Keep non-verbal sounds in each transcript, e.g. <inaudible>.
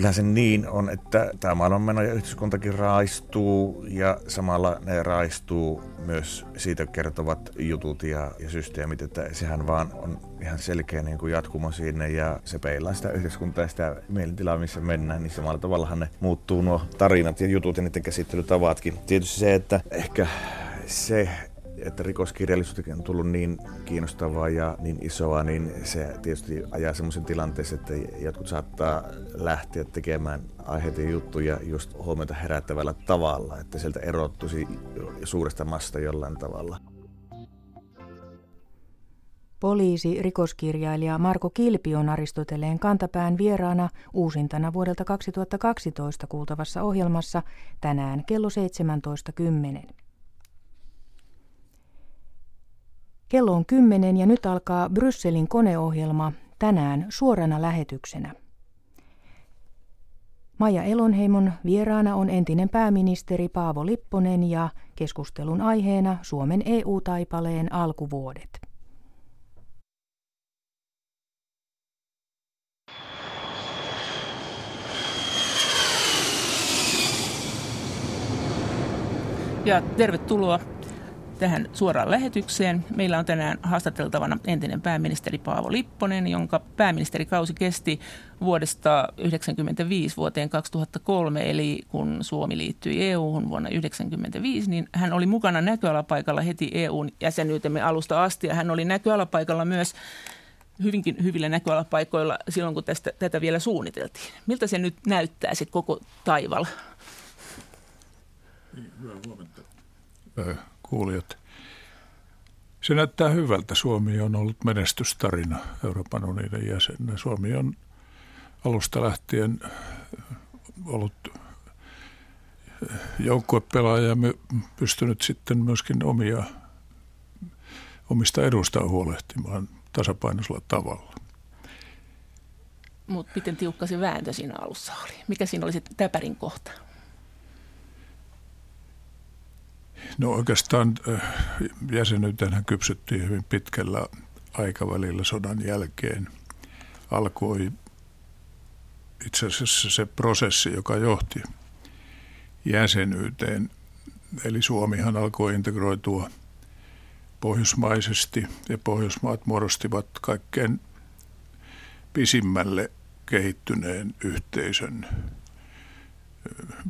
kyllähän se niin on, että tämä maailmanmeno ja yhteiskuntakin raistuu ja samalla ne raistuu myös siitä kertovat jutut ja, ja systeemit, että sehän vaan on ihan selkeä niin kuin jatkumo sinne ja se peilaa sitä yhteiskuntaa ja sitä mielentilaa, missä mennään, niin samalla tavallahan ne muuttuu nuo tarinat ja jutut ja niiden käsittelytavatkin. Tietysti se, että ehkä se että rikoskirjallisuus on tullut niin kiinnostavaa ja niin isoa, niin se tietysti ajaa semmoisen tilanteeseen, että jotkut saattaa lähteä tekemään aiheita ja juttuja just huomiota herättävällä tavalla, että sieltä erottuisi suuresta masta jollain tavalla. Poliisi, rikoskirjailija Marko Kilpi on Aristoteleen kantapään vieraana uusintana vuodelta 2012 kuultavassa ohjelmassa tänään kello 17.10. Kello on kymmenen ja nyt alkaa Brysselin koneohjelma tänään suorana lähetyksenä. Maija Elonheimon vieraana on entinen pääministeri Paavo Lipponen ja keskustelun aiheena Suomen EU-taipaleen alkuvuodet. Ja tervetuloa tähän suoraan lähetykseen. Meillä on tänään haastateltavana entinen pääministeri Paavo Lipponen, jonka pääministerikausi kesti vuodesta 1995 vuoteen 2003, eli kun Suomi liittyi EU-hun vuonna 1995, niin hän oli mukana näköalapaikalla heti EUn jäsenyytemme alusta asti, ja hän oli näköalapaikalla myös hyvinkin hyvillä näköalapaikoilla silloin, kun tästä, tätä vielä suunniteltiin. Miltä se nyt näyttää, se koko taival? Niin, hyvää huomenta kuulijat. Se näyttää hyvältä. Suomi on ollut menestystarina Euroopan unionin jäsenä. Suomi on alusta lähtien ollut joukkuepelaaja ja pystynyt sitten myöskin omia, omista edustaan huolehtimaan tasapainoisella tavalla. Mutta miten tiukka se vääntö siinä alussa oli? Mikä siinä oli se täpärin kohta? No oikeastaan äh, jäsenyytenhän kypsyttiin hyvin pitkällä aikavälillä sodan jälkeen. Alkoi itse asiassa se prosessi, joka johti jäsenyyteen. Eli Suomihan alkoi integroitua pohjoismaisesti ja Pohjoismaat muodostivat kaikkein pisimmälle kehittyneen yhteisön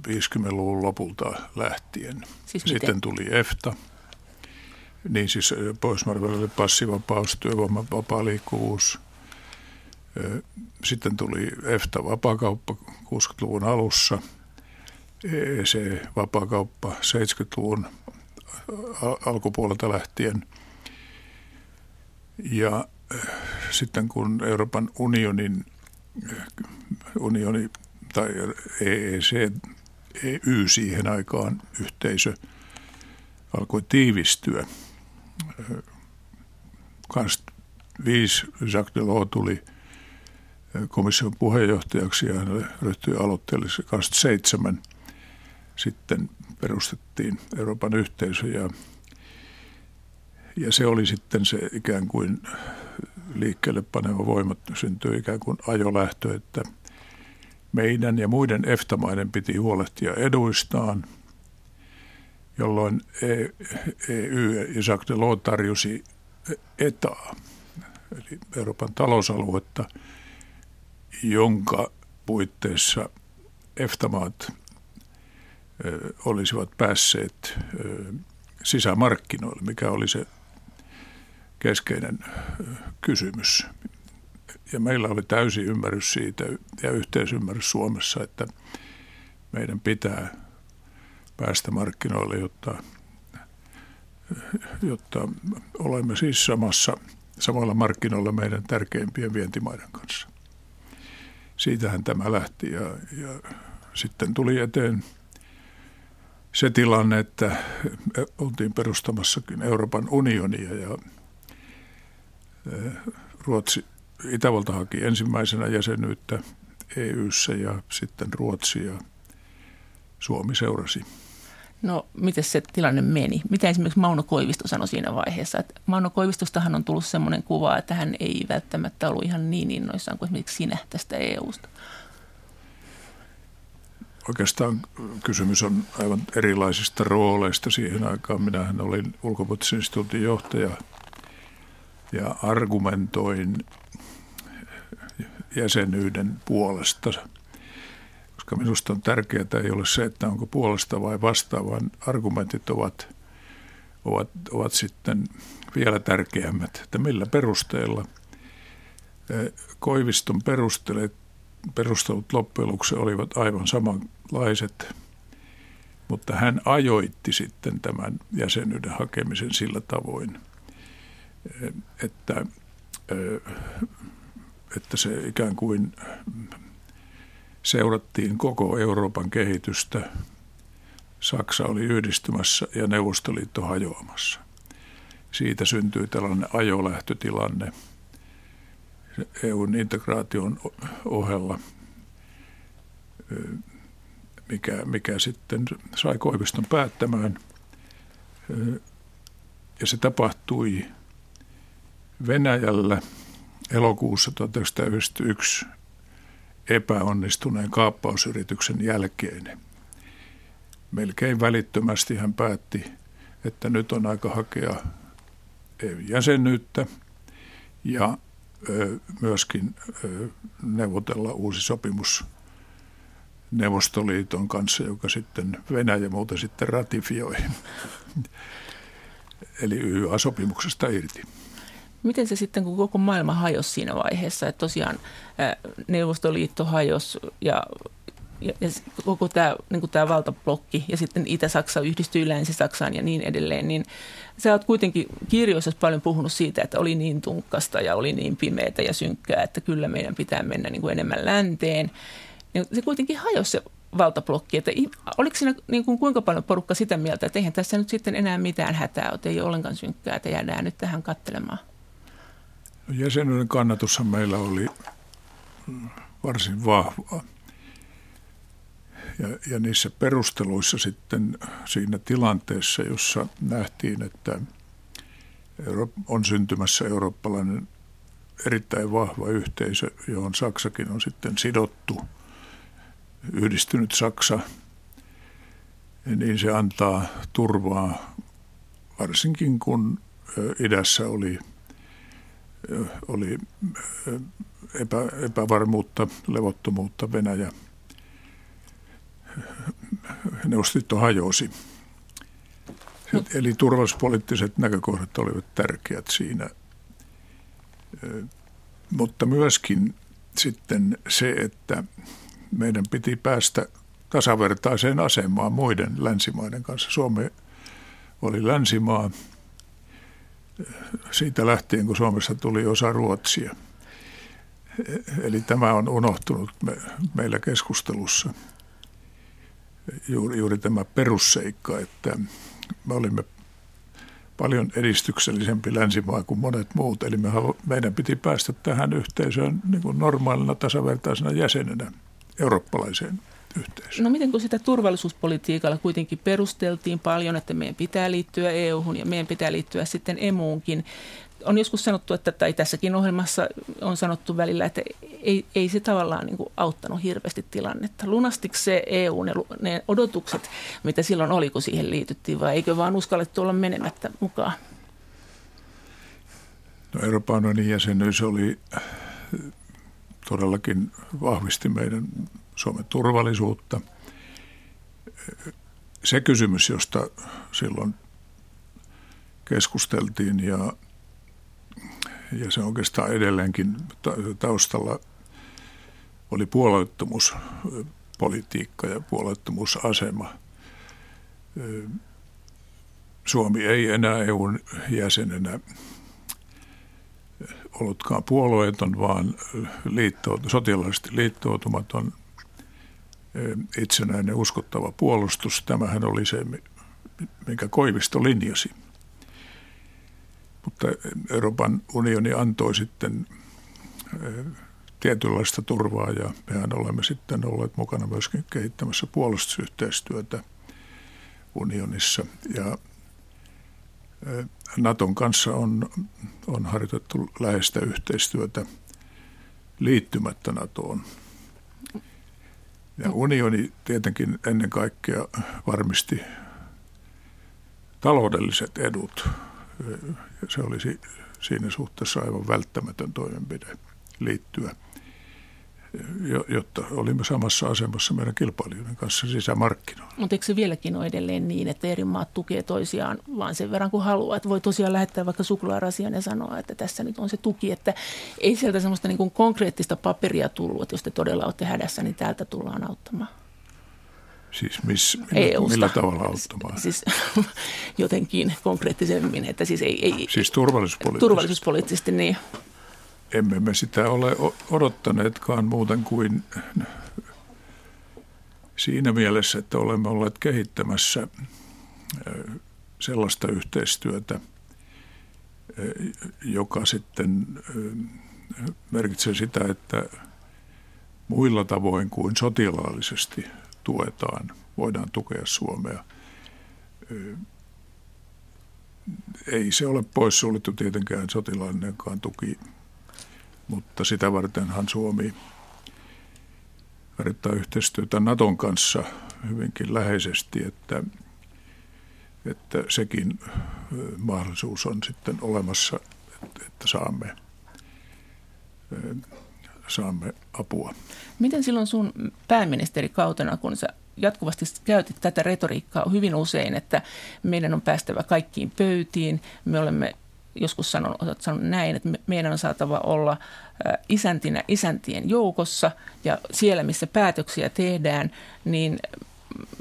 50-luvun lopulta lähtien. Siis Sitten tuli EFTA, niin siis Pohjoismaiden passivapaus, työvoiman vapaa liikkuvuus. Sitten tuli EFTA vapaakauppa 60-luvun alussa, EEC vapaakauppa 70-luvun alkupuolelta lähtien. Ja sitten kun Euroopan unionin unioni tai EEC, EU siihen aikaan yhteisö alkoi tiivistyä. 25 Jacques Delors tuli komission puheenjohtajaksi ja hän ryhtyi aloitteellisesti 27 sitten perustettiin Euroopan yhteisö ja, ja se oli sitten se ikään kuin liikkeelle paneva voima syntyi ikään kuin ajolähtö, että – meidän ja muiden EFTA-maiden piti huolehtia eduistaan, jolloin EU e ja Jacques Delors tarjosi etaa, eli Euroopan talousaluetta, jonka puitteissa EFTA-maat olisivat päässeet sisämarkkinoille, mikä oli se keskeinen kysymys ja meillä oli täysi ymmärrys siitä ja yhteisymmärrys Suomessa, että meidän pitää päästä markkinoille, jotta, jotta olemme siis samassa, samalla markkinoilla meidän tärkeimpien vientimaiden kanssa. Siitähän tämä lähti ja, ja sitten tuli eteen se tilanne, että oltiin perustamassakin Euroopan unionia ja Ruotsi Itävalta haki ensimmäisenä jäsenyyttä EU:ssa ja sitten Ruotsi ja Suomi seurasi. No, miten se tilanne meni? Mitä esimerkiksi Mauno Koivisto sanoi siinä vaiheessa? Että Mauno Koivistostahan on tullut sellainen kuva, että hän ei välttämättä ollut ihan niin innoissaan kuin esimerkiksi sinä tästä EUsta. Oikeastaan kysymys on aivan erilaisista rooleista siihen aikaan. Minähän olin ulkopuolisen instituutin johtaja ja argumentoin jäsenyyden puolesta, koska minusta on tärkeää, ei ole se, että onko puolesta vai vastaan, vaan argumentit ovat, ovat, ovat sitten vielä tärkeämmät, että millä perusteella? Koiviston perustelet, perustelut loppujen lopuksi olivat aivan samanlaiset, mutta hän ajoitti sitten tämän jäsenyyden hakemisen sillä tavoin, että että se ikään kuin seurattiin koko Euroopan kehitystä. Saksa oli yhdistymässä ja Neuvostoliitto hajoamassa. Siitä syntyi tällainen ajolähtötilanne EUn integraation ohella, mikä, mikä sitten sai Koiviston päättämään. Ja se tapahtui Venäjällä – elokuussa 1991 epäonnistuneen kaappausyrityksen jälkeen. Melkein välittömästi hän päätti, että nyt on aika hakea jäsenyyttä ja myöskin neuvotella uusi sopimus Neuvostoliiton kanssa, joka sitten Venäjä muuten sitten ratifioi. <laughs> Eli YYA-sopimuksesta irti. Miten se sitten, kun koko maailma hajosi siinä vaiheessa, että tosiaan Neuvostoliitto hajosi ja, ja, ja koko tämä, niin tämä valtablokki ja sitten Itä-Saksa yhdistyi Länsi-Saksaan ja niin edelleen, niin sä oot kuitenkin kirjoissa paljon puhunut siitä, että oli niin tunkkasta ja oli niin pimeätä ja synkkää, että kyllä meidän pitää mennä niin kuin enemmän länteen. Niin se kuitenkin hajosi se valtablokki. Että oliko siinä niin kuin kuinka paljon porukka sitä mieltä, että eihän tässä nyt sitten enää mitään hätää ole, ei ole ollenkaan synkkää, että jäädään nyt tähän katselemaan? Jäsenyyden kannatushan meillä oli varsin vahvaa. Ja, ja niissä perusteluissa sitten siinä tilanteessa, jossa nähtiin, että on syntymässä eurooppalainen erittäin vahva yhteisö, johon Saksakin on sitten sidottu, yhdistynyt Saksa, niin se antaa turvaa, varsinkin kun idässä oli – oli epä, epävarmuutta, levottomuutta Venäjä. Neuvostoliitto hajosi. Eli turvallisuuspoliittiset näkökohdat olivat tärkeät siinä. Mutta myöskin sitten se, että meidän piti päästä tasavertaiseen asemaan muiden länsimaiden kanssa. Suomi oli länsimaa, siitä lähtien, kun Suomessa tuli osa Ruotsia. Eli tämä on unohtunut me, meillä keskustelussa. Juuri, juuri tämä perusseikka, että me olimme paljon edistyksellisempi länsimaa kuin monet muut. Eli me meidän piti päästä tähän yhteisöön niin kuin normaalina tasavertaisena jäsenenä eurooppalaiseen yhteisöön. No miten kun sitä turvallisuuspolitiikalla kuitenkin perusteltiin paljon, että meidän pitää liittyä EU-hun ja meidän pitää liittyä sitten emuunkin. On joskus sanottu, että, tai tässäkin ohjelmassa on sanottu välillä, että ei, ei se tavallaan niin kuin auttanut hirveästi tilannetta. Lunastiko se EU, ne, ne odotukset, mitä silloin oli, kun siihen liityttiin, vai eikö vaan uskallettu olla menemättä mukaan? No Euroopan unionin jäsenyys oli todellakin vahvisti meidän Suomen turvallisuutta. Se kysymys, josta silloin keskusteltiin ja, ja se oikeastaan edelleenkin taustalla oli puolueettomuuspolitiikka ja puolueettomuusasema. Suomi ei enää EUn jäsenenä ollutkaan puolueeton, vaan liitto, sotilaallisesti liittoutumaton itsenäinen uskottava puolustus. Tämähän oli se, minkä Koivisto linjasi. Mutta Euroopan unioni antoi sitten tietynlaista turvaa ja mehän olemme sitten olleet mukana myöskin kehittämässä puolustusyhteistyötä unionissa. Ja Naton kanssa on, on harjoitettu läheistä yhteistyötä liittymättä NATOon. Ja unioni tietenkin ennen kaikkea varmisti taloudelliset edut. Se olisi siinä suhteessa aivan välttämätön toimenpide liittyä – jotta olimme samassa asemassa meidän kilpailijoiden kanssa sisämarkkinoilla. Mutta eikö se vieläkin ole edelleen niin, että eri maat tukee toisiaan vaan sen verran kuin haluaa? Että voi tosiaan lähettää vaikka suklaarasian ja sanoa, että tässä nyt on se tuki, että ei sieltä semmoista niin kuin konkreettista paperia tullut, että jos te todella olette hädässä, niin täältä tullaan auttamaan. Siis miss, millä, millä tavalla auttamaan? Siis <laughs> jotenkin konkreettisemmin, että siis ei... ei siis turvallisuuspoliittisesti? Turvallisuuspoliittisesti, niin emme me sitä ole odottaneetkaan muuten kuin siinä mielessä, että olemme olleet kehittämässä sellaista yhteistyötä, joka sitten merkitsee sitä, että muilla tavoin kuin sotilaallisesti tuetaan, voidaan tukea Suomea. Ei se ole poissuljettu tietenkään sotilaallinenkaan tuki mutta sitä vartenhan Suomi harjoittaa yhteistyötä Naton kanssa hyvinkin läheisesti, että, että sekin mahdollisuus on sitten olemassa, että saamme, saamme apua. Miten silloin sun pääministerikautena, kun sä jatkuvasti käytit tätä retoriikkaa hyvin usein, että meidän on päästävä kaikkiin pöytiin, me olemme joskus sanon, sanonut näin, että meidän on saatava olla isäntinä isäntien joukossa ja siellä, missä päätöksiä tehdään, niin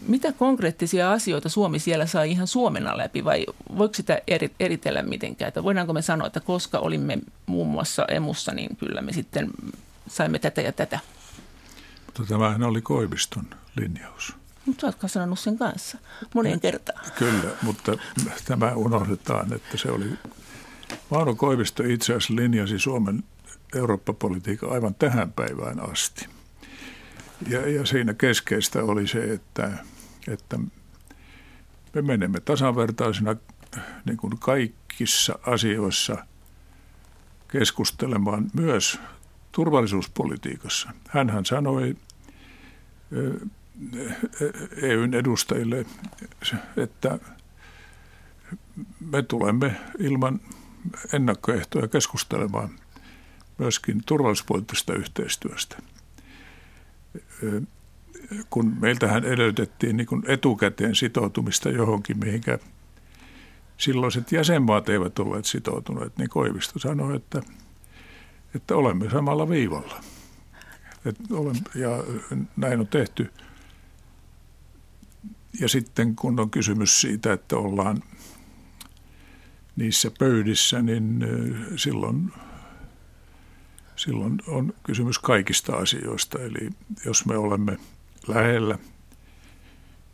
mitä konkreettisia asioita Suomi siellä saa ihan Suomena läpi vai voiko sitä eritellä mitenkään? Että voidaanko me sanoa, että koska olimme muun muassa emussa, niin kyllä me sitten saimme tätä ja tätä? Mutta tämähän oli Koiviston linjaus. Mutta oletko sanonut sen kanssa moneen kertaan? Kyllä, mutta tämä unohdetaan, että se oli Mauno Koivisto itse asiassa linjasi Suomen Eurooppa-politiikan aivan tähän päivään asti. Ja, ja siinä keskeistä oli se, että, että me menemme tasavertaisena niin kuin kaikissa asioissa keskustelemaan myös turvallisuuspolitiikassa. Hänhän sanoi EUn edustajille, että me tulemme ilman ennakkoehtoja keskustelemaan myöskin turvallisuuspoliittisesta yhteistyöstä. Kun meiltähän edellytettiin niin kuin etukäteen sitoutumista johonkin, mihinkä silloiset jäsenmaat eivät olleet sitoutuneet, niin Koivisto sanoi, että, että olemme samalla viivalla. Et olen, ja näin on tehty. Ja sitten kun on kysymys siitä, että ollaan niissä pöydissä, niin silloin, silloin on kysymys kaikista asioista. Eli jos me olemme lähellä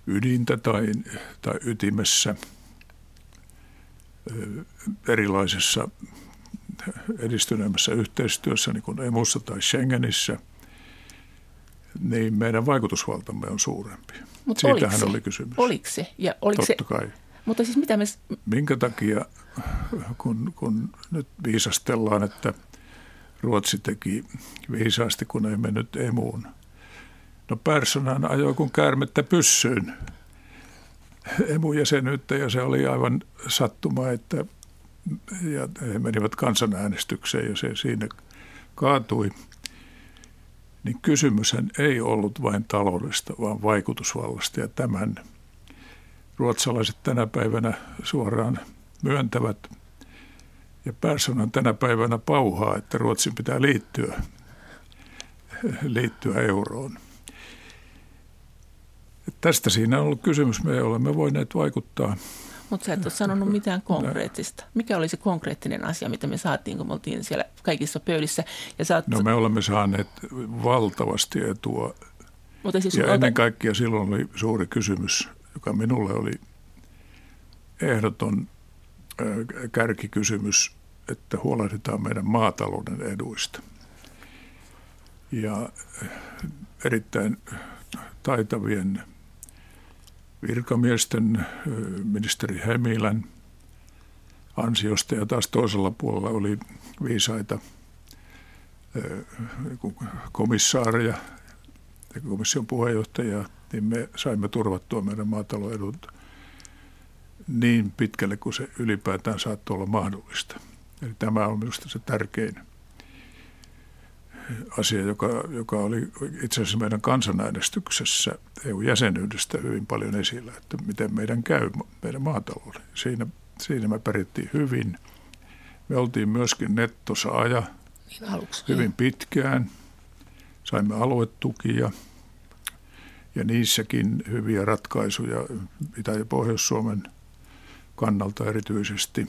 ydintä tai, tai ytimessä erilaisessa edistyneemmässä yhteistyössä, niin kuin emussa tai Schengenissä, niin meidän vaikutusvaltamme on suurempi. Mut Siitähän oli kysymys. Oliko se? Ja oliko Totta se, kai. Mutta siis mitä me... Minkä takia, kun, kun nyt viisastellaan, että Ruotsi teki viisaasti, kun ei mennyt emuun. No Perssonan ajoi kun käärmettä pyssyyn emujäsenyyttä ja se oli aivan sattuma, että ja he menivät kansanäänestykseen ja se siinä kaatui. Niin kysymyshän ei ollut vain taloudesta, vaan vaikutusvallasta ja tämän – ruotsalaiset tänä päivänä suoraan myöntävät. Ja Persson on tänä päivänä pauhaa, että Ruotsin pitää liittyä, liittyä euroon. Tästä siinä on ollut kysymys. Me olemme voineet vaikuttaa. Mutta sä et ole sanonut mitään konkreettista. Mikä oli se konkreettinen asia, mitä me saatiin, kun me oltiin siellä kaikissa pöydissä? Ja saat... No me olemme saaneet valtavasti etua. Mutta siis ja ennen kaikkea silloin oli suuri kysymys joka minulle oli ehdoton kärkikysymys, että huolehditaan meidän maatalouden eduista. Ja erittäin taitavien virkamiesten, ministeri Hemilän ansiosta ja taas toisella puolella oli viisaita komissaareja, ja komission puheenjohtajaa, niin me saimme turvattua meidän maatalouden niin pitkälle kuin se ylipäätään saattoi olla mahdollista. Eli tämä on minusta se tärkein asia, joka, joka oli itse asiassa meidän kansanäänestyksessä EU-jäsenyydestä hyvin paljon esillä, että miten meidän käy meidän maatalouden. Siinä, siinä me pärjättiin hyvin. Me oltiin myöskin nettosaaja niin aluksi, hyvin niin. pitkään. Saimme aluetukia ja niissäkin hyviä ratkaisuja Itä- ja Pohjois-Suomen kannalta erityisesti.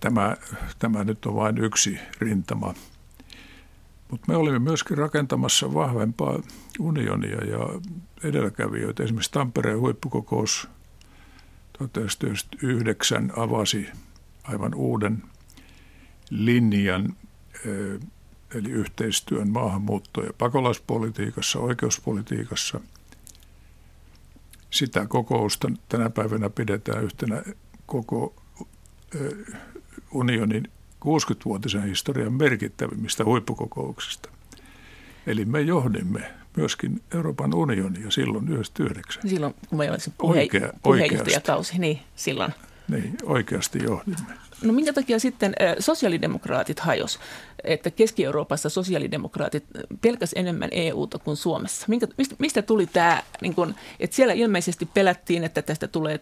Tämä, tämä nyt on vain yksi rintama. Mutta me olimme myöskin rakentamassa vahvempaa unionia ja edelläkävijöitä. Esimerkiksi Tampereen huippukokous 1999 avasi aivan uuden linjan, eli yhteistyön maahanmuutto- ja pakolaispolitiikassa, oikeuspolitiikassa. Sitä kokousta tänä päivänä pidetään yhtenä koko unionin 60-vuotisen historian merkittävimmistä huippukokouksista. Eli me johdimme myöskin Euroopan unionia silloin 99. Silloin, kun meillä oli se puhe, Oikea, puheenjohtajakausi, niin silloin. Niin, oikeasti johdimme. No minkä takia sitten sosiaalidemokraatit hajos, että Keski-Euroopassa sosiaalidemokraatit pelkäs enemmän EUta kuin Suomessa? Minkä, mistä, tuli tämä, niin kun, että siellä ilmeisesti pelättiin, että tästä tulee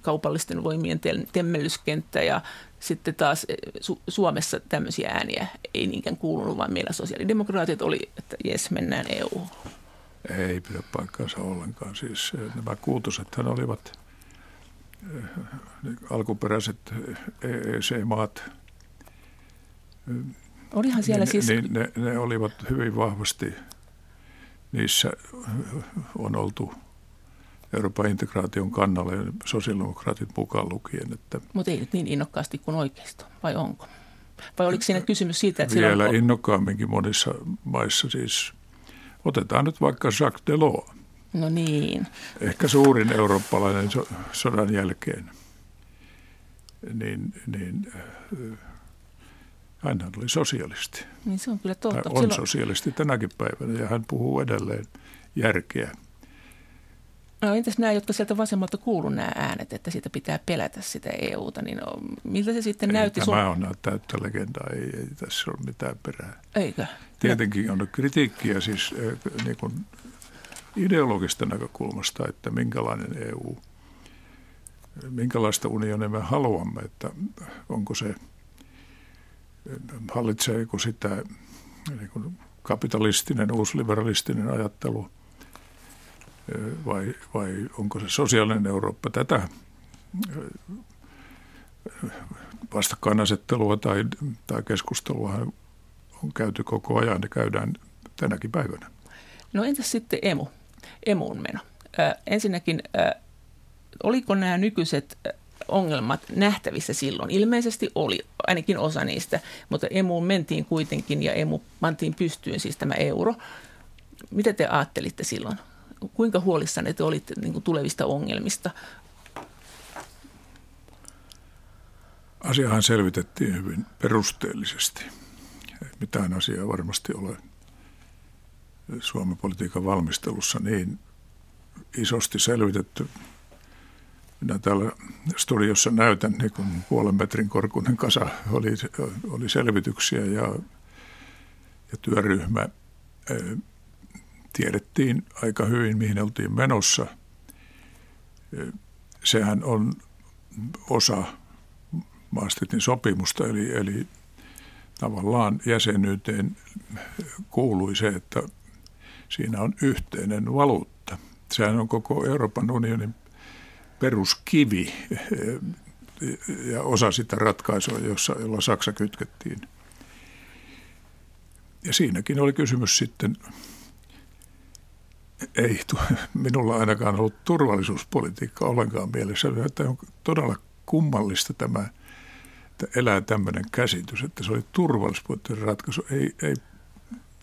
kaupallisten voimien temmellyskenttä ja sitten taas Su- Suomessa tämmöisiä ääniä ei niinkään kuulunut, vaan meillä sosiaalidemokraatit oli, että jes, mennään EU. Ei pidä paikkaansa ollenkaan. Siis nämä kuutosethan olivat – alkuperäiset EEC-maat, Olihan siellä niin, siis... Niin ne, ne olivat hyvin vahvasti, niissä on oltu Euroopan integraation kannalla ja sosiaalidemokraatit mukaan lukien. Että Mutta ei nyt niin innokkaasti kuin oikeisto, vai onko? Vai oliko siinä kysymys siitä, että Vielä on... innokkaamminkin monissa maissa siis. Otetaan nyt vaikka Jacques Delors. No niin. Ehkä suurin eurooppalainen so- sodan jälkeen. Niin, niin äh, hän oli sosialisti. Niin se on kyllä totta. Hän on Silloin... sosialisti tänäkin päivänä ja hän puhuu edelleen järkeä. No entäs nämä, jotka sieltä vasemmalta kuuluu nämä äänet, että siitä pitää pelätä sitä EUta, niin miltä se sitten ei, näytti? Tämä on täyttä legendaa, ei, ei tässä ole mitään perää. Eikö? Tietenkin on kritiikkiä siis äh, niin kuin ideologista näkökulmasta, että minkälainen EU, minkälaista unionia me haluamme, että onko se, hallitseeko sitä niin kuin kapitalistinen, uusliberalistinen ajattelu vai, vai onko se sosiaalinen Eurooppa tätä vastakkainasettelua tai, tai keskustelua on käyty koko ajan ja käydään tänäkin päivänä. No entäs sitten emu? Emuun meno. Ensinnäkin, oliko nämä nykyiset ongelmat nähtävissä silloin? Ilmeisesti oli, ainakin osa niistä, mutta emuun mentiin kuitenkin ja emu pantiin pystyyn, siis tämä euro. Mitä te ajattelitte silloin? Kuinka huolissanne te olitte niin kuin tulevista ongelmista? Asiahan selvitettiin hyvin perusteellisesti. Mitään asiaa varmasti ole Suomen politiikan valmistelussa niin isosti selvitetty. Minä täällä studiossa näytän niin kuin puolen metrin korkuinen kasa oli, oli selvityksiä ja, ja työryhmä. Tiedettiin aika hyvin, mihin oltiin menossa. Sehän on osa Maastrichtin sopimusta, eli, eli tavallaan jäsenyyteen kuului se, että siinä on yhteinen valuutta. Sehän on koko Euroopan unionin peruskivi ja osa sitä ratkaisua, jossa, jolla Saksa kytkettiin. Ja siinäkin oli kysymys sitten, ei minulla ainakaan ollut turvallisuuspolitiikka ollenkaan mielessä, että on todella kummallista tämä, että elää tämmöinen käsitys, että se oli turvallisuuspoliittinen ratkaisu. Ei, ei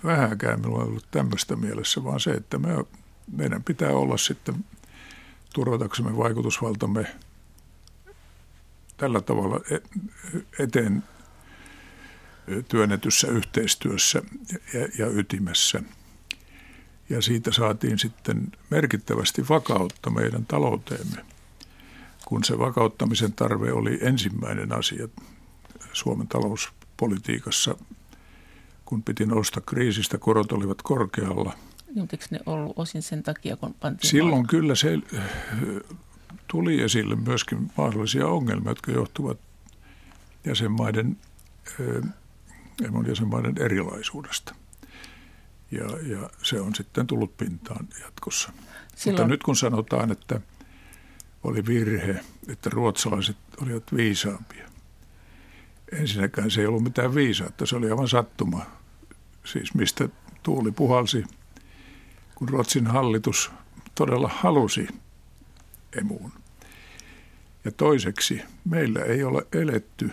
vähänkään minulla ei ollut tämmöistä mielessä, vaan se, että me, meidän pitää olla sitten turvataksemme vaikutusvaltamme tällä tavalla e, eteen työnnetyssä yhteistyössä ja, ja ytimessä. Ja siitä saatiin sitten merkittävästi vakautta meidän talouteemme, kun se vakauttamisen tarve oli ensimmäinen asia Suomen talouspolitiikassa, kun piti nousta kriisistä, korot olivat korkealla. Niin, eikö ne ollut osin sen takia, kun pantiin Silloin valta? kyllä se tuli esille myöskin mahdollisia ongelmia, jotka johtuvat jäsenmaiden, EMOn jäsenmaiden erilaisuudesta. Ja, ja se on sitten tullut pintaan jatkossa. Silloin... Mutta nyt kun sanotaan, että oli virhe, että ruotsalaiset olivat viisaampia. Ensinnäkään se ei ollut mitään viisautta, se oli aivan sattuma. Siis mistä tuuli puhalsi, kun Ruotsin hallitus todella halusi emuun. Ja toiseksi, meillä ei ole eletty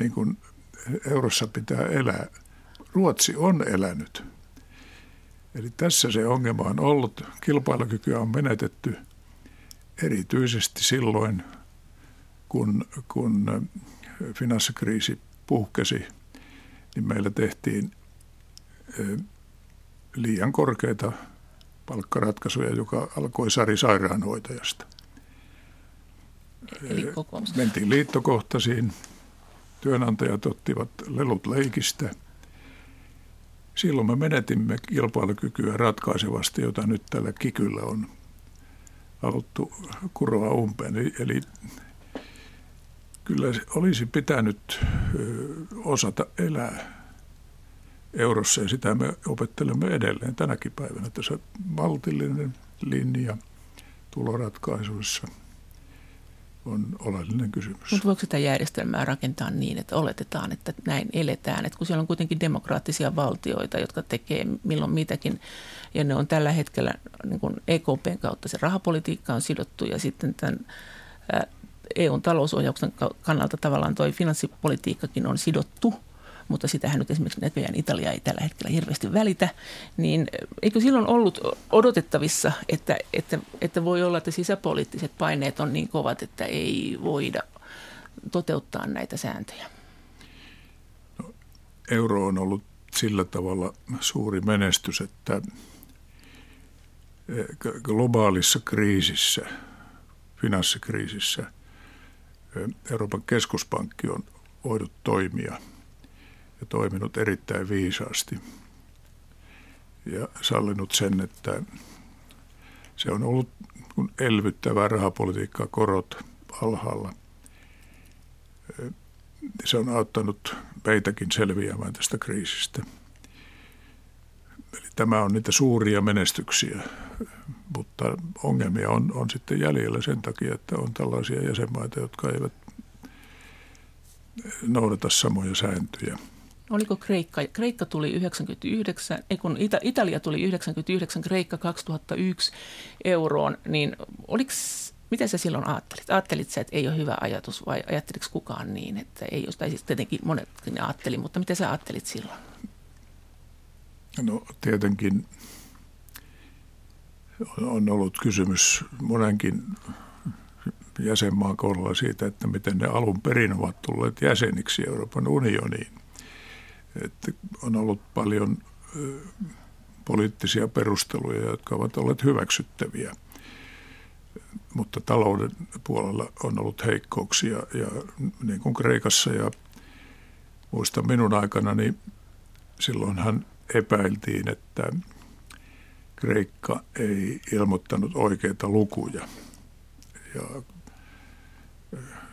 niin kuin eurossa pitää elää. Ruotsi on elänyt. Eli tässä se ongelma on ollut. Kilpailukykyä on menetetty erityisesti silloin, kun, kun finanssikriisi puhkesi, niin meillä tehtiin liian korkeita palkkaratkaisuja, joka alkoi Sari sairaanhoitajasta. Eli Mentiin liittokohtaisiin, työnantajat ottivat lelut leikistä. Silloin me menetimme kilpailukykyä ratkaisevasti, jota nyt tällä kikyllä on haluttu kuroa umpeen. Eli, eli kyllä olisi pitänyt osata elää eurossa ja sitä me opettelemme edelleen tänäkin päivänä. Tässä maltillinen linja tuloratkaisuissa – on oleellinen kysymys. Mutta voiko sitä järjestelmää rakentaa niin, että oletetaan, että näin eletään? Että kun siellä on kuitenkin demokraattisia valtioita, jotka tekee milloin mitäkin, ja ne on tällä hetkellä niin EKPn kautta se rahapolitiikka on sidottu, ja sitten tämän EUn talousohjauksen kannalta tavallaan tuo finanssipolitiikkakin on sidottu – mutta sitähän nyt esimerkiksi näköjään Italia ei tällä hetkellä hirveästi välitä, niin eikö silloin ollut odotettavissa, että, että, että voi olla, että sisäpoliittiset paineet on niin kovat, että ei voida toteuttaa näitä sääntöjä? No, euro on ollut sillä tavalla suuri menestys, että eh, globaalissa kriisissä, finanssikriisissä, Euroopan keskuspankki on voinut toimia – ja toiminut erittäin viisaasti ja sallinut sen, että se on ollut elvyttävää rahapolitiikkaa, korot alhaalla. Se on auttanut meitäkin selviämään tästä kriisistä. Eli tämä on niitä suuria menestyksiä, mutta ongelmia on, on sitten jäljellä sen takia, että on tällaisia jäsenmaita, jotka eivät noudata samoja sääntöjä. Oliko Kreikka? Kreikka tuli 99, ei kun Ita, Italia tuli 99, Kreikka 2001 euroon, niin oliks, miten sä silloin ajattelit? Ajattelit sä, että ei ole hyvä ajatus vai ajatteliko kukaan niin, että ei olisi, tai siis tietenkin monet ajatteli, mutta miten sä ajattelit silloin? No tietenkin on ollut kysymys monenkin jäsenmaan kohdalla siitä, että miten ne alun perin ovat tulleet jäseniksi Euroopan unioniin. Että on ollut paljon poliittisia perusteluja, jotka ovat olleet hyväksyttäviä. Mutta talouden puolella on ollut heikkouksia ja niin kuin Kreikassa ja muistan minun aikana, niin silloinhan epäiltiin, että Kreikka ei ilmoittanut oikeita lukuja. Ja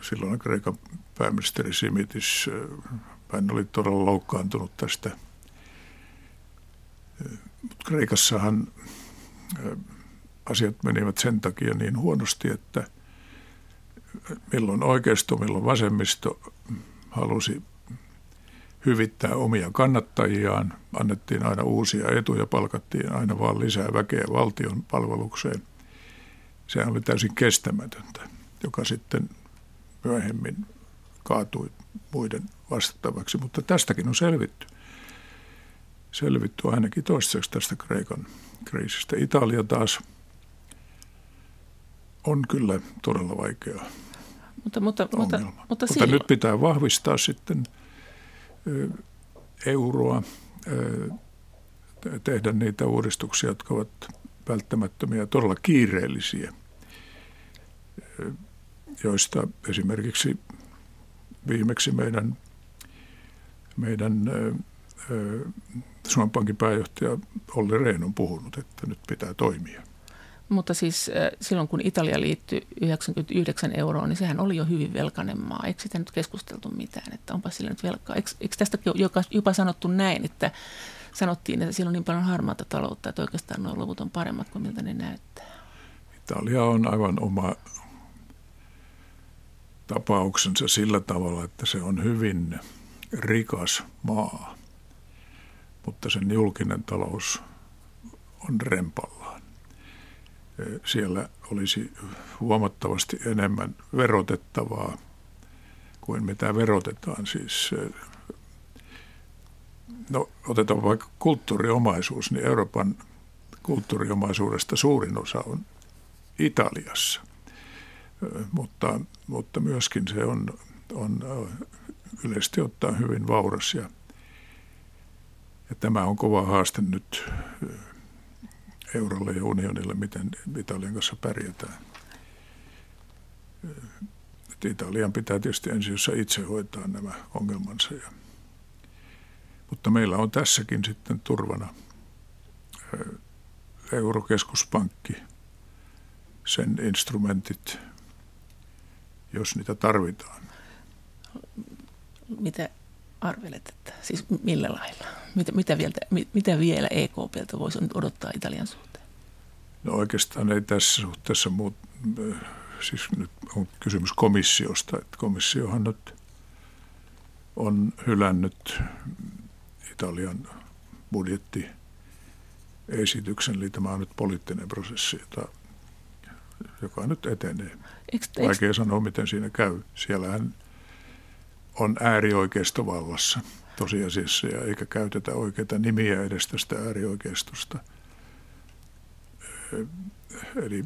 silloin Kreikan pääministeri Simitis hän oli todella loukkaantunut tästä. Mutta Kreikassahan asiat menivät sen takia niin huonosti, että milloin oikeisto, milloin vasemmisto halusi hyvittää omia kannattajiaan. Annettiin aina uusia etuja, palkattiin aina vaan lisää väkeä valtion palvelukseen. Sehän oli täysin kestämätöntä, joka sitten myöhemmin kaatui muiden vastattavaksi, mutta tästäkin on selvitty. Selvitty ainakin toistaiseksi tästä Kreikan kriisistä. Italia taas on kyllä todella vaikea mutta, mutta, mutta, mutta, mutta silloin... nyt pitää vahvistaa sitten euroa, tehdä niitä uudistuksia, jotka ovat välttämättömiä ja todella kiireellisiä, joista esimerkiksi viimeksi meidän, meidän Suomen Pankin pääjohtaja Olli Rehn on puhunut, että nyt pitää toimia. Mutta siis silloin kun Italia liittyi 99 euroon, niin sehän oli jo hyvin velkainen maa. Eikö sitä nyt keskusteltu mitään, että onpa sillä nyt velkaa? Eikö, eikö tästä jopa sanottu näin, että sanottiin, että siellä on niin paljon harmaata taloutta, että oikeastaan nuo luvut on paremmat kuin miltä ne näyttää? Italia on aivan oma tapauksensa sillä tavalla, että se on hyvin rikas maa, mutta sen julkinen talous on rempallaan. Siellä olisi huomattavasti enemmän verotettavaa kuin mitä verotetaan. Siis, no, otetaan vaikka kulttuuriomaisuus, niin Euroopan kulttuuriomaisuudesta suurin osa on Italiassa – mutta, mutta myöskin se on, on yleisesti ottaen hyvin vauras ja, ja tämä on kova haaste nyt eurolle ja unionille, miten Italian kanssa pärjätään. Että Italian pitää tietysti ensin itse hoitaa nämä ongelmansa. Ja, mutta meillä on tässäkin sitten turvana eurokeskuspankki, sen instrumentit – jos niitä tarvitaan. Mitä arvelet, että siis millä lailla? Mitä, mitä, vielä, mitä vielä EKPltä voisi odottaa Italian suhteen? No oikeastaan ei tässä suhteessa muut, siis nyt on kysymys komissiosta, että komissiohan nyt on hylännyt Italian budjettiesityksen, eli tämä on nyt poliittinen prosessi, jota joka nyt etenee. Eikö, Vaikea eikö... sanoa, miten siinä käy. Siellähän on äärioikeistovallassa tosiasiassa, ja eikä käytetä oikeita nimiä edes tästä äärioikeistosta. Eli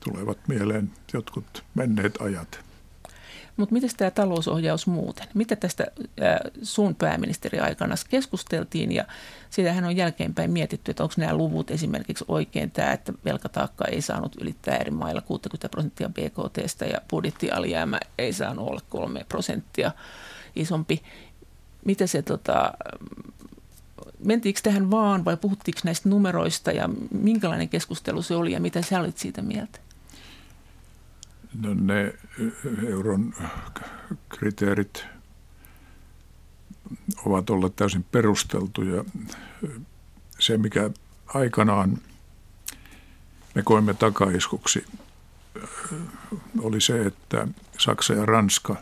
tulevat mieleen jotkut menneet ajat. Mutta miten tämä talousohjaus muuten? Mitä tästä sun pääministeriaikana keskusteltiin ja sitähän on jälkeenpäin mietitty, että onko nämä luvut esimerkiksi oikein tämä, että velkataakka ei saanut ylittää eri mailla 60 prosenttia BKTstä ja budjettialijäämä ei saanut olla 3 prosenttia isompi. Mitä se tota, mentiinkö tähän vaan vai puhuttiinko näistä numeroista ja minkälainen keskustelu se oli ja mitä sä olit siitä mieltä? No ne euron kriteerit ovat olleet täysin perusteltuja. Se, mikä aikanaan me koimme takaiskuksi, oli se, että Saksa ja Ranska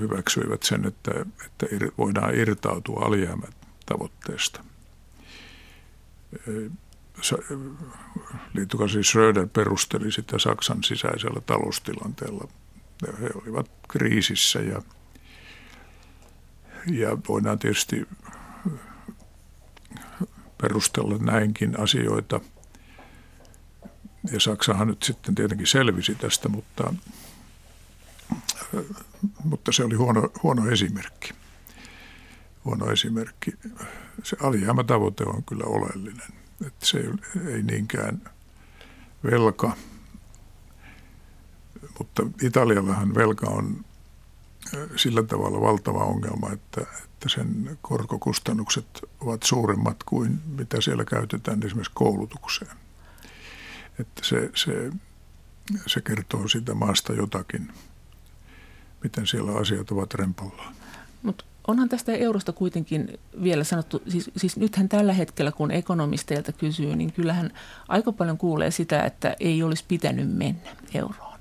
hyväksyivät sen, että, että voidaan irtautua alijäämätavoitteesta liittokansleri Schröder perusteli sitä Saksan sisäisellä taloustilanteella. He olivat kriisissä ja, ja voidaan tietysti perustella näinkin asioita. Ja Saksahan nyt sitten tietenkin selvisi tästä, mutta, mutta se oli huono, huono esimerkki. Huono esimerkki. Se alijäämätavoite on kyllä oleellinen. Että se ei niinkään velka, mutta Italiallahan velka on sillä tavalla valtava ongelma, että, että sen korkokustannukset ovat suuremmat kuin mitä siellä käytetään esimerkiksi koulutukseen. Että se, se, se kertoo sitä maasta jotakin, miten siellä asiat ovat rempallaan. Mutta onhan tästä eurosta kuitenkin vielä sanottu, siis, siis nythän tällä hetkellä kun ekonomisteilta kysyy, niin kyllähän aika paljon kuulee sitä, että ei olisi pitänyt mennä euroon.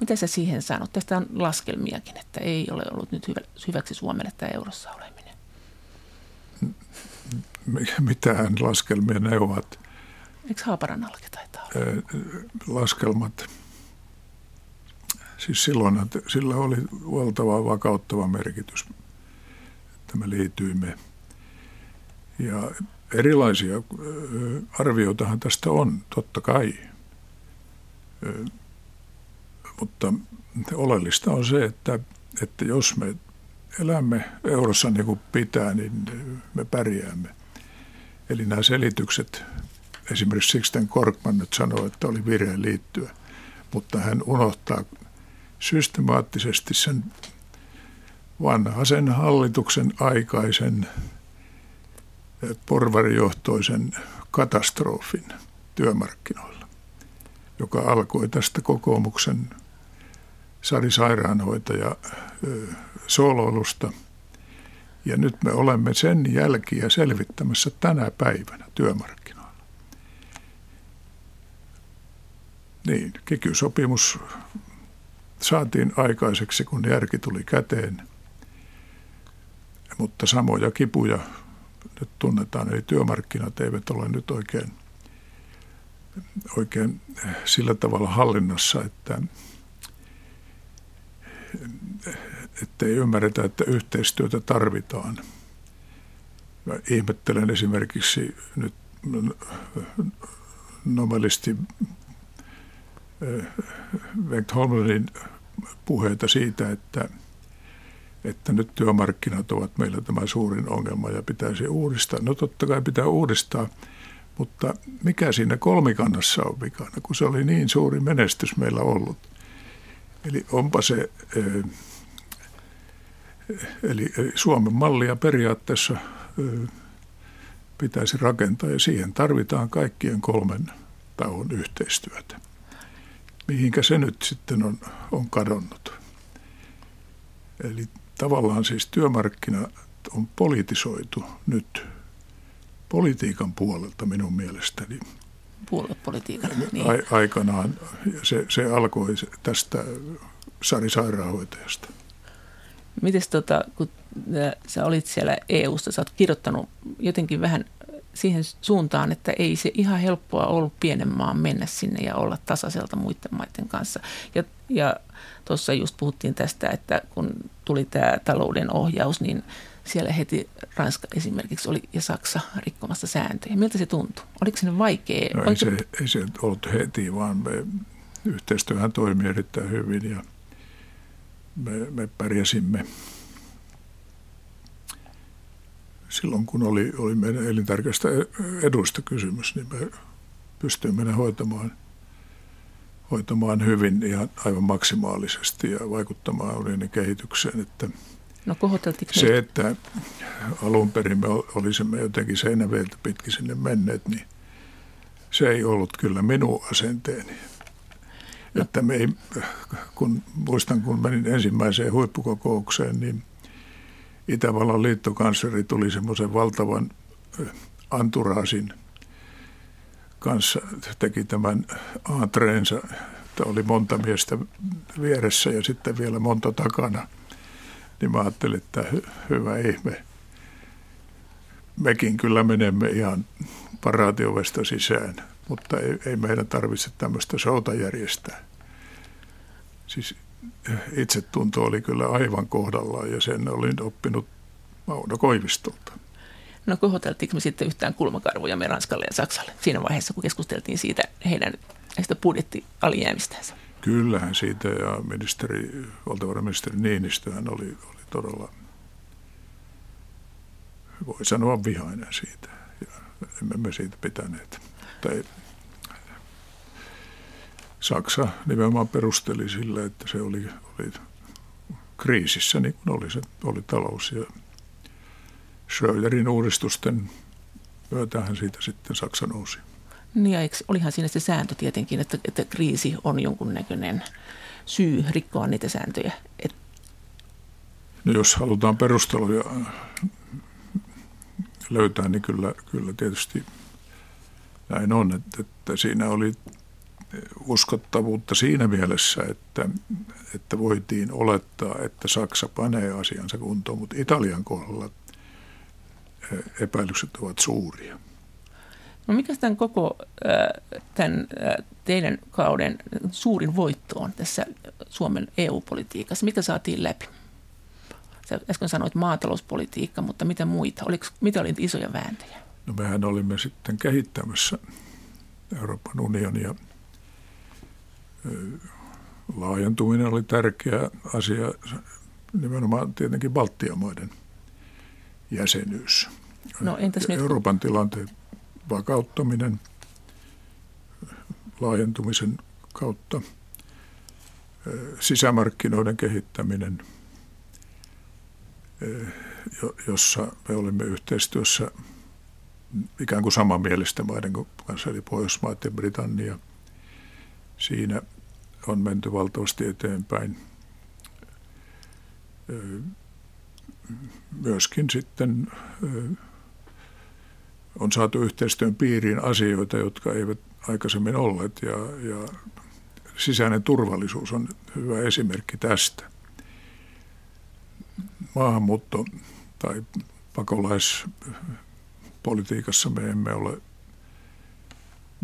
Mitä sä siihen sanot? Tästä on laskelmiakin, että ei ole ollut nyt hyvä, hyväksi Suomelle tämä eurossa oleminen. Mitään laskelmia ne ovat? Eikö Haaparannallakin taitaa olla? Laskelmat. Siis silloin sillä oli valtava vakauttava merkitys että me liityimme. Ja erilaisia arvioitahan tästä on, totta kai. Mutta oleellista on se, että, että jos me elämme eurossa niin kuin pitää, niin me pärjäämme. Eli nämä selitykset, esimerkiksi Sixten Korkman nyt sanoi, että oli virhe liittyä, mutta hän unohtaa systemaattisesti sen vanhaisen hallituksen aikaisen porvarijohtoisen katastrofin työmarkkinoilla, joka alkoi tästä kokoomuksen Sari Sairaanhoitaja sooloilusta. Ja nyt me olemme sen jälkiä selvittämässä tänä päivänä työmarkkinoilla. Niin, kiky-sopimus saatiin aikaiseksi, kun järki tuli käteen. Mutta samoja kipuja nyt tunnetaan, eli työmarkkinat eivät ole nyt oikein, oikein sillä tavalla hallinnassa, että ettei ymmärretä, että yhteistyötä tarvitaan. Mä ihmettelen esimerkiksi nyt nomalisti Bengt Holmlundin puheita siitä, että, että nyt työmarkkinat ovat meillä tämä suurin ongelma ja pitäisi uudistaa. No totta kai pitää uudistaa, mutta mikä siinä kolmikannassa on vikana, kun se oli niin suuri menestys meillä ollut. Eli onpa se, eli, eli Suomen mallia periaatteessa pitäisi rakentaa ja siihen tarvitaan kaikkien kolmen tahon yhteistyötä. Mihinkä se nyt sitten on, on kadonnut. Eli tavallaan siis työmarkkina on politisoitu nyt politiikan puolelta minun mielestäni puoluepolitiikan. Niin. A- aikanaan se, se alkoi tästä Sari Sairaanhoitajasta. Miten tota, kun sä olit siellä EU-sta, sä oot kirjoittanut jotenkin vähän siihen suuntaan, että ei se ihan helppoa ollut pienen maan mennä sinne ja olla tasaiselta muiden maiden kanssa. Ja, ja tuossa just puhuttiin tästä, että kun tuli tämä talouden ohjaus, niin siellä heti Ranska esimerkiksi oli ja Saksa rikkomassa sääntöjä. Miltä se tuntui? Oliko se vaikea? No, ei, se, ei se ollut heti, vaan me, yhteistyöhän toimi erittäin hyvin ja me, me pärjäsimme silloin, kun oli, oli meidän elintärkeästä edusta kysymys, niin me pystyimme ne hoitamaan, hoitamaan hyvin ja aivan maksimaalisesti ja vaikuttamaan unionin kehitykseen, että – No Se, että alun perin me olisimme jotenkin seinäveiltä pitkin sinne menneet, niin se ei ollut kyllä minun asenteeni. No. Että me ei, kun, muistan, kun menin ensimmäiseen huippukokoukseen, niin Itävallan liittokansleri tuli semmoisen valtavan anturaasin kanssa, teki tämän aatreensa, että oli monta miestä vieressä ja sitten vielä monta takana – niin mä ajattelin, että hy- hyvä ihme. Mekin kyllä menemme ihan paraatiovesta sisään, mutta ei, ei meidän tarvitse tämmöistä showta järjestää. Siis itsetunto oli kyllä aivan kohdallaan ja sen olin oppinut Mauno Koivistolta. No kohoteltiinko me sitten yhtään kulmakarvoja me Ranskalle ja Saksalle siinä vaiheessa, kun keskusteltiin siitä heidän näistä budjettialijäämistänsä? Kyllähän siitä ja ministeri, valtiovarainministeri Niinistöhän oli, oli todella, voi sanoa vihainen siitä. Ja emme me siitä pitäneet. Tai Saksa nimenomaan perusteli sillä, että se oli, oli kriisissä, niin kuin oli, se, oli talous. Ja Schröderin uudistusten myötähän siitä sitten Saksa nousi. Niin ja eikö, olihan siinä se sääntö tietenkin, että, että kriisi on jonkunnäköinen syy rikkoa niitä sääntöjä. Et... No jos halutaan perusteluja löytää, niin kyllä, kyllä tietysti näin on, että, että siinä oli uskottavuutta siinä mielessä, että, että voitiin olettaa, että Saksa panee asiansa kuntoon, mutta Italian kohdalla epäilykset ovat suuria. No mikä tämän koko tämän teidän kauden suurin voitto on tässä Suomen EU-politiikassa? Mitä saatiin läpi? Sä äsken sanoit maatalouspolitiikka, mutta mitä muita? Oliko, mitä oli isoja vääntöjä? No mehän olimme sitten kehittämässä Euroopan unionia. Laajentuminen oli tärkeä asia. nimenomaan tietenkin Baltian maiden jäsenyys. No, entäs nyt? Euroopan tilanteen vakauttaminen laajentumisen kautta, sisämarkkinoiden kehittäminen, jossa me olemme yhteistyössä ikään kuin samanmielisten maiden kanssa, eli Pohjoismaat ja Britannia. Siinä on menty valtavasti eteenpäin. Myöskin sitten on saatu yhteistyön piiriin asioita, jotka eivät aikaisemmin olleet ja, ja sisäinen turvallisuus on hyvä esimerkki tästä. Maahanmuutto tai pakolaispolitiikassa me emme ole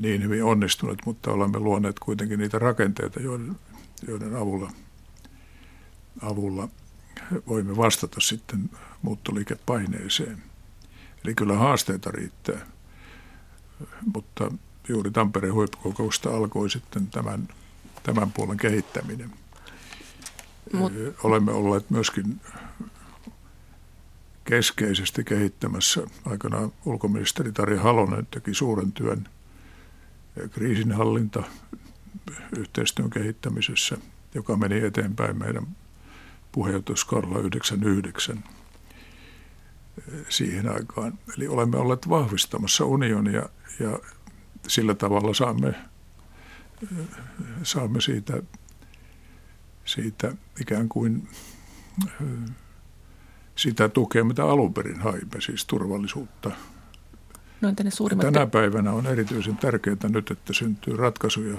niin hyvin onnistuneet, mutta olemme luoneet kuitenkin niitä rakenteita, joiden, joiden avulla, avulla voimme vastata sitten muuttoliikepaineeseen. Eli kyllä haasteita riittää, mutta juuri Tampereen huippukokousta alkoi sitten tämän, tämän puolen kehittäminen. Mut. Olemme olleet myöskin keskeisesti kehittämässä. Aikanaan ulkoministeri Tari Halonen teki suuren työn kriisinhallinta yhteistyön kehittämisessä, joka meni eteenpäin meidän puheenjohtajuuskaudella 99 siihen aikaan. Eli olemme olleet vahvistamassa unionia ja sillä tavalla saamme, saamme siitä, siitä ikään kuin sitä tukea, mitä alun perin haimme, siis turvallisuutta. No, ne suurimmat... Tänä päivänä on erityisen tärkeää nyt, että syntyy ratkaisuja,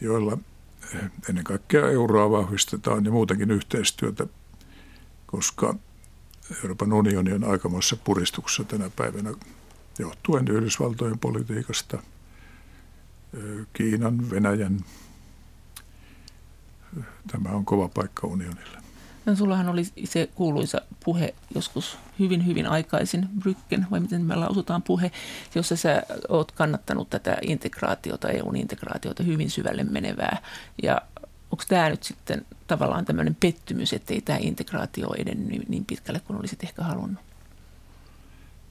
joilla ennen kaikkea euroa vahvistetaan ja muutenkin yhteistyötä, koska Euroopan unioni on aikamoissa puristuksessa tänä päivänä johtuen Yhdysvaltojen politiikasta, Kiinan, Venäjän. Tämä on kova paikka unionille. No, sullahan oli se kuuluisa puhe joskus hyvin, hyvin aikaisin, Brykken, vai miten me lausutaan puhe, jossa sä oot kannattanut tätä integraatiota, EUn integraatiota hyvin syvälle menevää. Ja onko tämä nyt sitten tavallaan tämmöinen pettymys, että ei tämä integraatio edennyt niin pitkälle kuin olisit ehkä halunnut?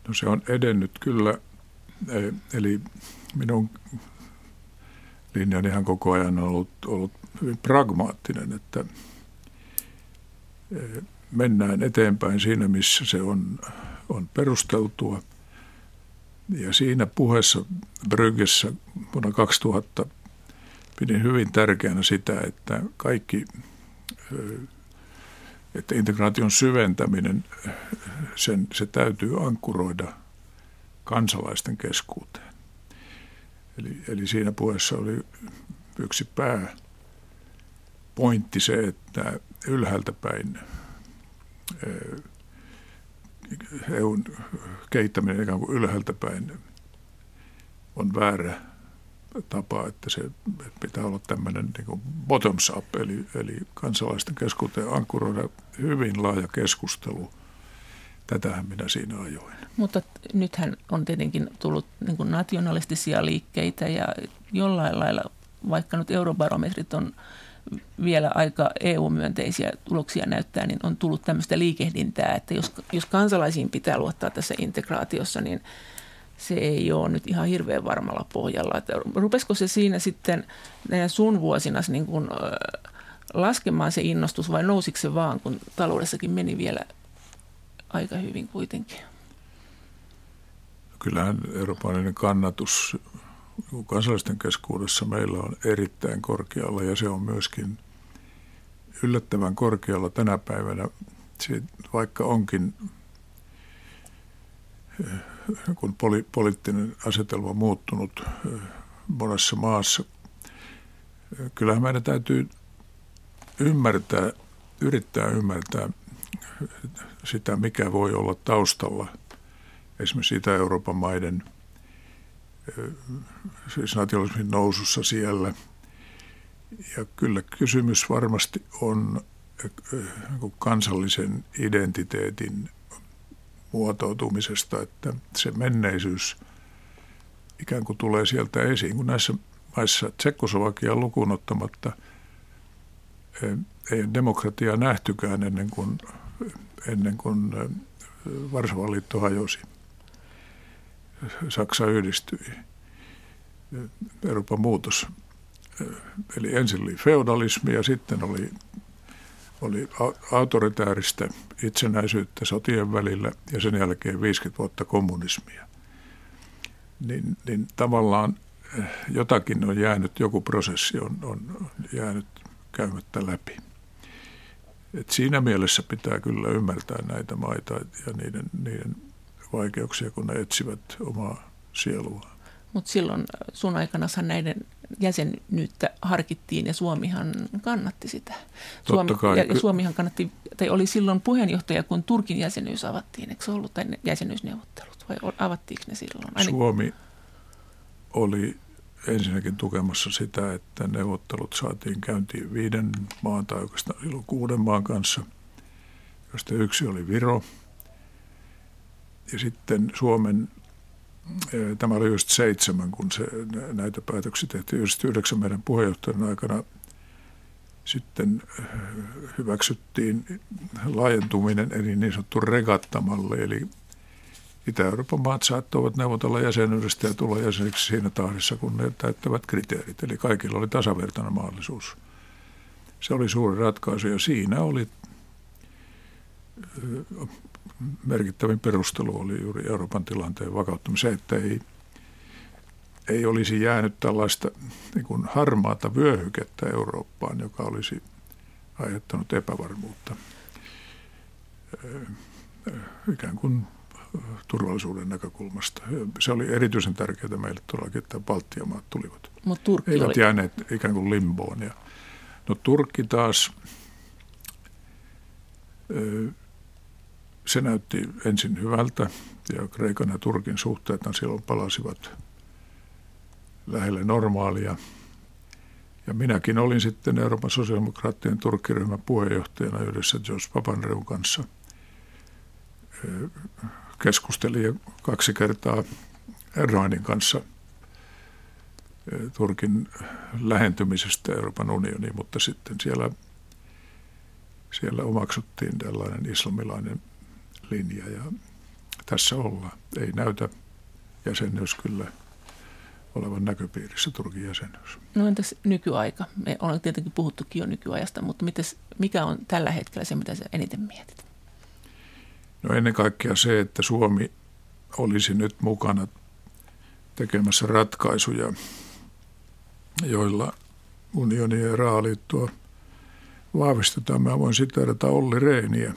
No se on edennyt kyllä, e, eli minun linjani ihan koko ajan on ollut, ollut hyvin pragmaattinen, että mennään eteenpäin siinä, missä se on, on perusteltua. Ja siinä puheessa Bryggessä vuonna 2000 pidin hyvin tärkeänä sitä, että kaikki, että integraation syventäminen, sen, se täytyy ankkuroida kansalaisten keskuuteen. Eli, eli siinä puheessa oli yksi pää pointti se, että ylhäältä päin EUn kehittäminen ikään kuin ylhäältä päin on väärä tapa, että se pitää olla tämmöinen niin bottoms up, eli, eli kansalaisten keskuuteen ankkuroida hyvin laaja keskustelu. Tätähän minä siinä ajoin. Mutta nythän on tietenkin tullut niin kuin nationalistisia liikkeitä ja jollain lailla, vaikka nyt eurobarometrit on vielä aika EU-myönteisiä tuloksia näyttää, niin on tullut tämmöistä liikehdintää, että jos, jos kansalaisiin pitää luottaa tässä integraatiossa, niin – se ei ole nyt ihan hirveän varmalla pohjalla. Että rupesiko se siinä sitten sun vuosina niin kun, laskemaan se innostus vai nousiko se vaan, kun taloudessakin meni vielä aika hyvin kuitenkin? Kyllähän eurooppalainen kannatus kansalaisten keskuudessa meillä on erittäin korkealla ja se on myöskin yllättävän korkealla tänä päivänä, vaikka onkin kun poli, poliittinen asetelma muuttunut monessa maassa. Kyllähän meidän täytyy ymmärtää, yrittää ymmärtää sitä, mikä voi olla taustalla esimerkiksi Itä-Euroopan maiden siis nationalismin nousussa siellä. Ja kyllä kysymys varmasti on kansallisen identiteetin muotoutumisesta, että se menneisyys ikään kuin tulee sieltä esiin, kun näissä maissa Tsekkoslovakia lukuun ottamatta ei demokratia nähtykään ennen kuin, ennen kuin Varsovan liitto hajosi. Saksa yhdistyi. Euroopan muutos. Eli ensin oli feudalismi ja sitten oli, oli autoritääristä itsenäisyyttä sotien välillä ja sen jälkeen 50 vuotta kommunismia. Niin, niin tavallaan eh, jotakin on jäänyt, joku prosessi on, on jäänyt käymättä läpi. Et siinä mielessä pitää kyllä ymmärtää näitä maita ja niiden, niiden vaikeuksia, kun ne etsivät omaa sielua. Mutta silloin sun aikana näiden jäsenyyttä harkittiin ja Suomihan kannatti sitä. Suomi, kai. Ja, Suomihan kannatti, tai oli silloin puheenjohtaja, kun Turkin jäsenyys avattiin. Eikö se ollut tai jäsenyysneuvottelut vai avattiinko ne silloin? Ainakin... Suomi oli ensinnäkin tukemassa sitä, että neuvottelut saatiin käyntiin viiden maan tai oikeastaan kuuden maan kanssa, josta yksi oli Viro. Ja sitten Suomen, tämä oli just seitsemän, kun se, näitä päätöksiä tehtiin. Just yhdeksän meidän puheenjohtajan aikana sitten hyväksyttiin laajentuminen eli niin sanottu regattamalle, eli Itä-Euroopan maat saattoivat neuvotella jäsenyydestä ja tulla jäseniksi siinä tahdissa, kun ne täyttävät kriteerit. Eli kaikilla oli tasavertainen mahdollisuus. Se oli suuri ratkaisu ja siinä oli merkittävin perustelu oli juuri Euroopan tilanteen vakauttaminen. Se, että ei, ei olisi jäänyt tällaista niin kuin harmaata vyöhykettä Eurooppaan, joka olisi aiheuttanut epävarmuutta. Ikään kuin turvallisuuden näkökulmasta. Se oli erityisen tärkeää meille todellakin, että Baltian maat tulivat. Mutta Turkki Eivät oli... jääneet ikään kuin limboon. Ja, no Turkki taas, se näytti ensin hyvältä ja Kreikan ja Turkin suhteet silloin palasivat lähelle normaalia. Ja minäkin olin sitten Euroopan sosiaalidemokraattien turkkiryhmän puheenjohtajana yhdessä George Papandreun kanssa – keskustelin kaksi kertaa Erdoganin kanssa eh, Turkin lähentymisestä Euroopan unioniin, mutta sitten siellä, siellä omaksuttiin tällainen islamilainen linja ja tässä ollaan. Ei näytä jäsenyys kyllä olevan näköpiirissä Turkin jäsenyys. No entäs nykyaika? Me ollaan tietenkin puhuttukin jo nykyajasta, mutta mites, mikä on tällä hetkellä se, mitä sä eniten mietit? No ennen kaikkea se, että Suomi olisi nyt mukana tekemässä ratkaisuja, joilla unionia ja rahaliittoa vahvistetaan. Mä voin siteerata Olli Reiniä.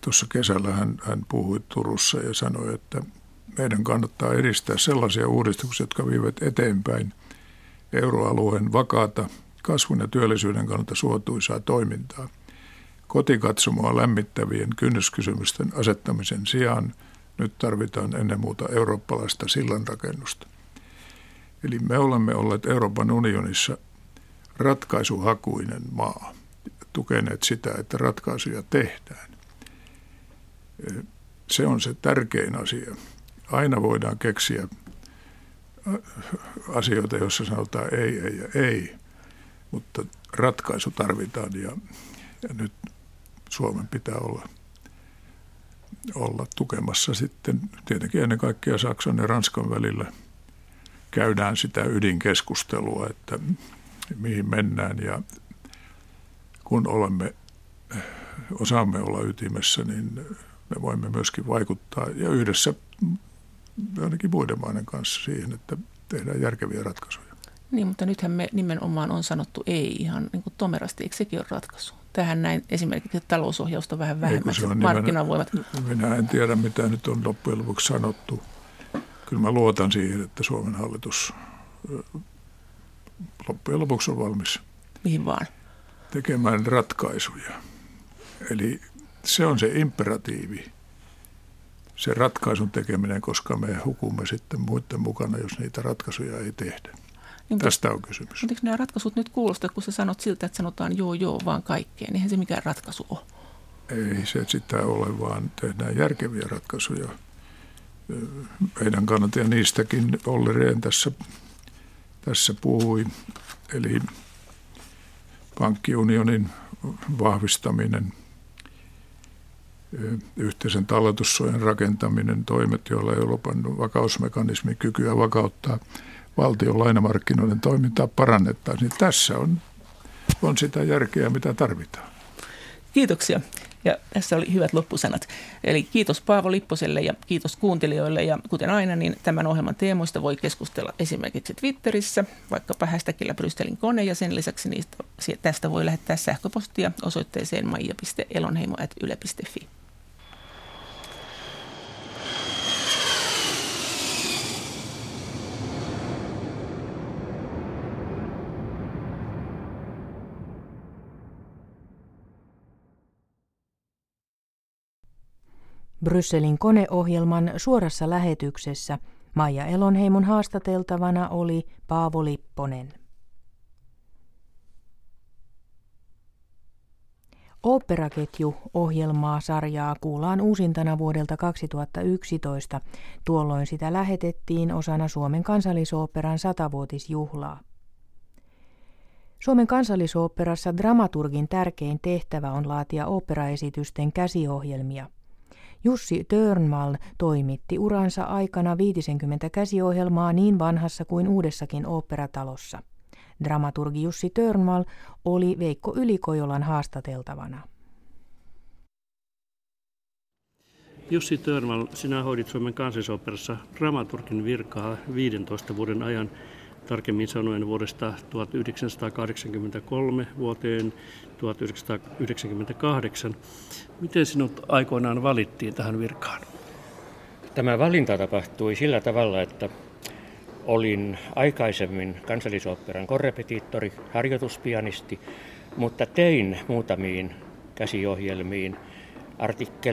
Tuossa kesällä hän, hän puhui Turussa ja sanoi, että meidän kannattaa edistää sellaisia uudistuksia, jotka viivät eteenpäin euroalueen vakaata kasvun ja työllisyyden kannalta suotuisaa toimintaa – Kotikatsomoa lämmittävien kynnyskysymysten asettamisen sijaan nyt tarvitaan ennen muuta eurooppalaista sillanrakennusta. Eli me olemme olleet Euroopan unionissa ratkaisuhakuinen maa, tukeneet sitä, että ratkaisuja tehdään. Se on se tärkein asia. Aina voidaan keksiä asioita, joissa sanotaan ei, ei ja ei, mutta ratkaisu tarvitaan ja, ja nyt Suomen pitää olla, olla tukemassa sitten tietenkin ennen kaikkea Saksan ja Ranskan välillä käydään sitä ydinkeskustelua, että mihin mennään ja kun olemme, osaamme olla ytimessä, niin me voimme myöskin vaikuttaa ja yhdessä ainakin muiden maiden kanssa siihen, että tehdään järkeviä ratkaisuja. Niin, mutta nythän me nimenomaan on sanottu ei ihan niin kuin tomerasti, eikö sekin ole ratkaisu? tähän näin esimerkiksi talousohjausta vähän vähemmän, se markkinavoimat. Minä en tiedä, mitä nyt on loppujen lopuksi sanottu. Kyllä mä luotan siihen, että Suomen hallitus loppujen lopuksi on valmis Mihin vaan? tekemään ratkaisuja. Eli se on se imperatiivi, se ratkaisun tekeminen, koska me hukumme sitten muiden mukana, jos niitä ratkaisuja ei tehdä. Niin, Tästä on kysymys. Mutta nämä ratkaisut nyt kuulostaa, kun sä sanot siltä, että sanotaan joo joo vaan kaikkeen, eihän se mikään ratkaisu ole. Ei se sitä ole, vaan tehdään järkeviä ratkaisuja. Meidän kannalta ja niistäkin Olli Rehn tässä, tässä puhui. Eli pankkiunionin vahvistaminen, yhteisen talletussuojan rakentaminen, toimet, joilla Euroopan vakausmekanismin kykyä vakauttaa valtion lainamarkkinoiden toimintaa parannettaisiin. Niin tässä on, on sitä järkeä, mitä tarvitaan. Kiitoksia. Ja tässä oli hyvät loppusanat. Eli kiitos Paavo Lipposelle ja kiitos kuuntelijoille. Ja kuten aina, niin tämän ohjelman teemoista voi keskustella esimerkiksi Twitterissä, vaikkapa hashtagillä Brysselin kone, ja sen lisäksi niistä, tästä voi lähettää sähköpostia osoitteeseen maija.elonheimo.yle.fi. Brysselin koneohjelman suorassa lähetyksessä Maija Elonheimon haastateltavana oli Paavo Lipponen. Oopperaketju ohjelmaa sarjaa kuullaan uusintana vuodelta 2011. Tuolloin sitä lähetettiin osana Suomen kansallisoopperan satavuotisjuhlaa. Suomen kansallisoopperassa dramaturgin tärkein tehtävä on laatia operaesitysten käsiohjelmia – Jussi Törnvall toimitti uransa aikana 50 käsiohjelmaa niin vanhassa kuin uudessakin oopperatalossa. Dramaturgi Jussi Törnvall oli Veikko Ylikojolan haastateltavana. Jussi Törnvall, sinä hoidit Suomen kansallisoperassa dramaturgin virkaa 15 vuoden ajan tarkemmin sanoen vuodesta 1983 vuoteen 1998. Miten sinut aikoinaan valittiin tähän virkaan? Tämä valinta tapahtui sillä tavalla, että olin aikaisemmin kansallisoopperan korrepetiittori, harjoituspianisti, mutta tein muutamiin käsiohjelmiin artikkeleita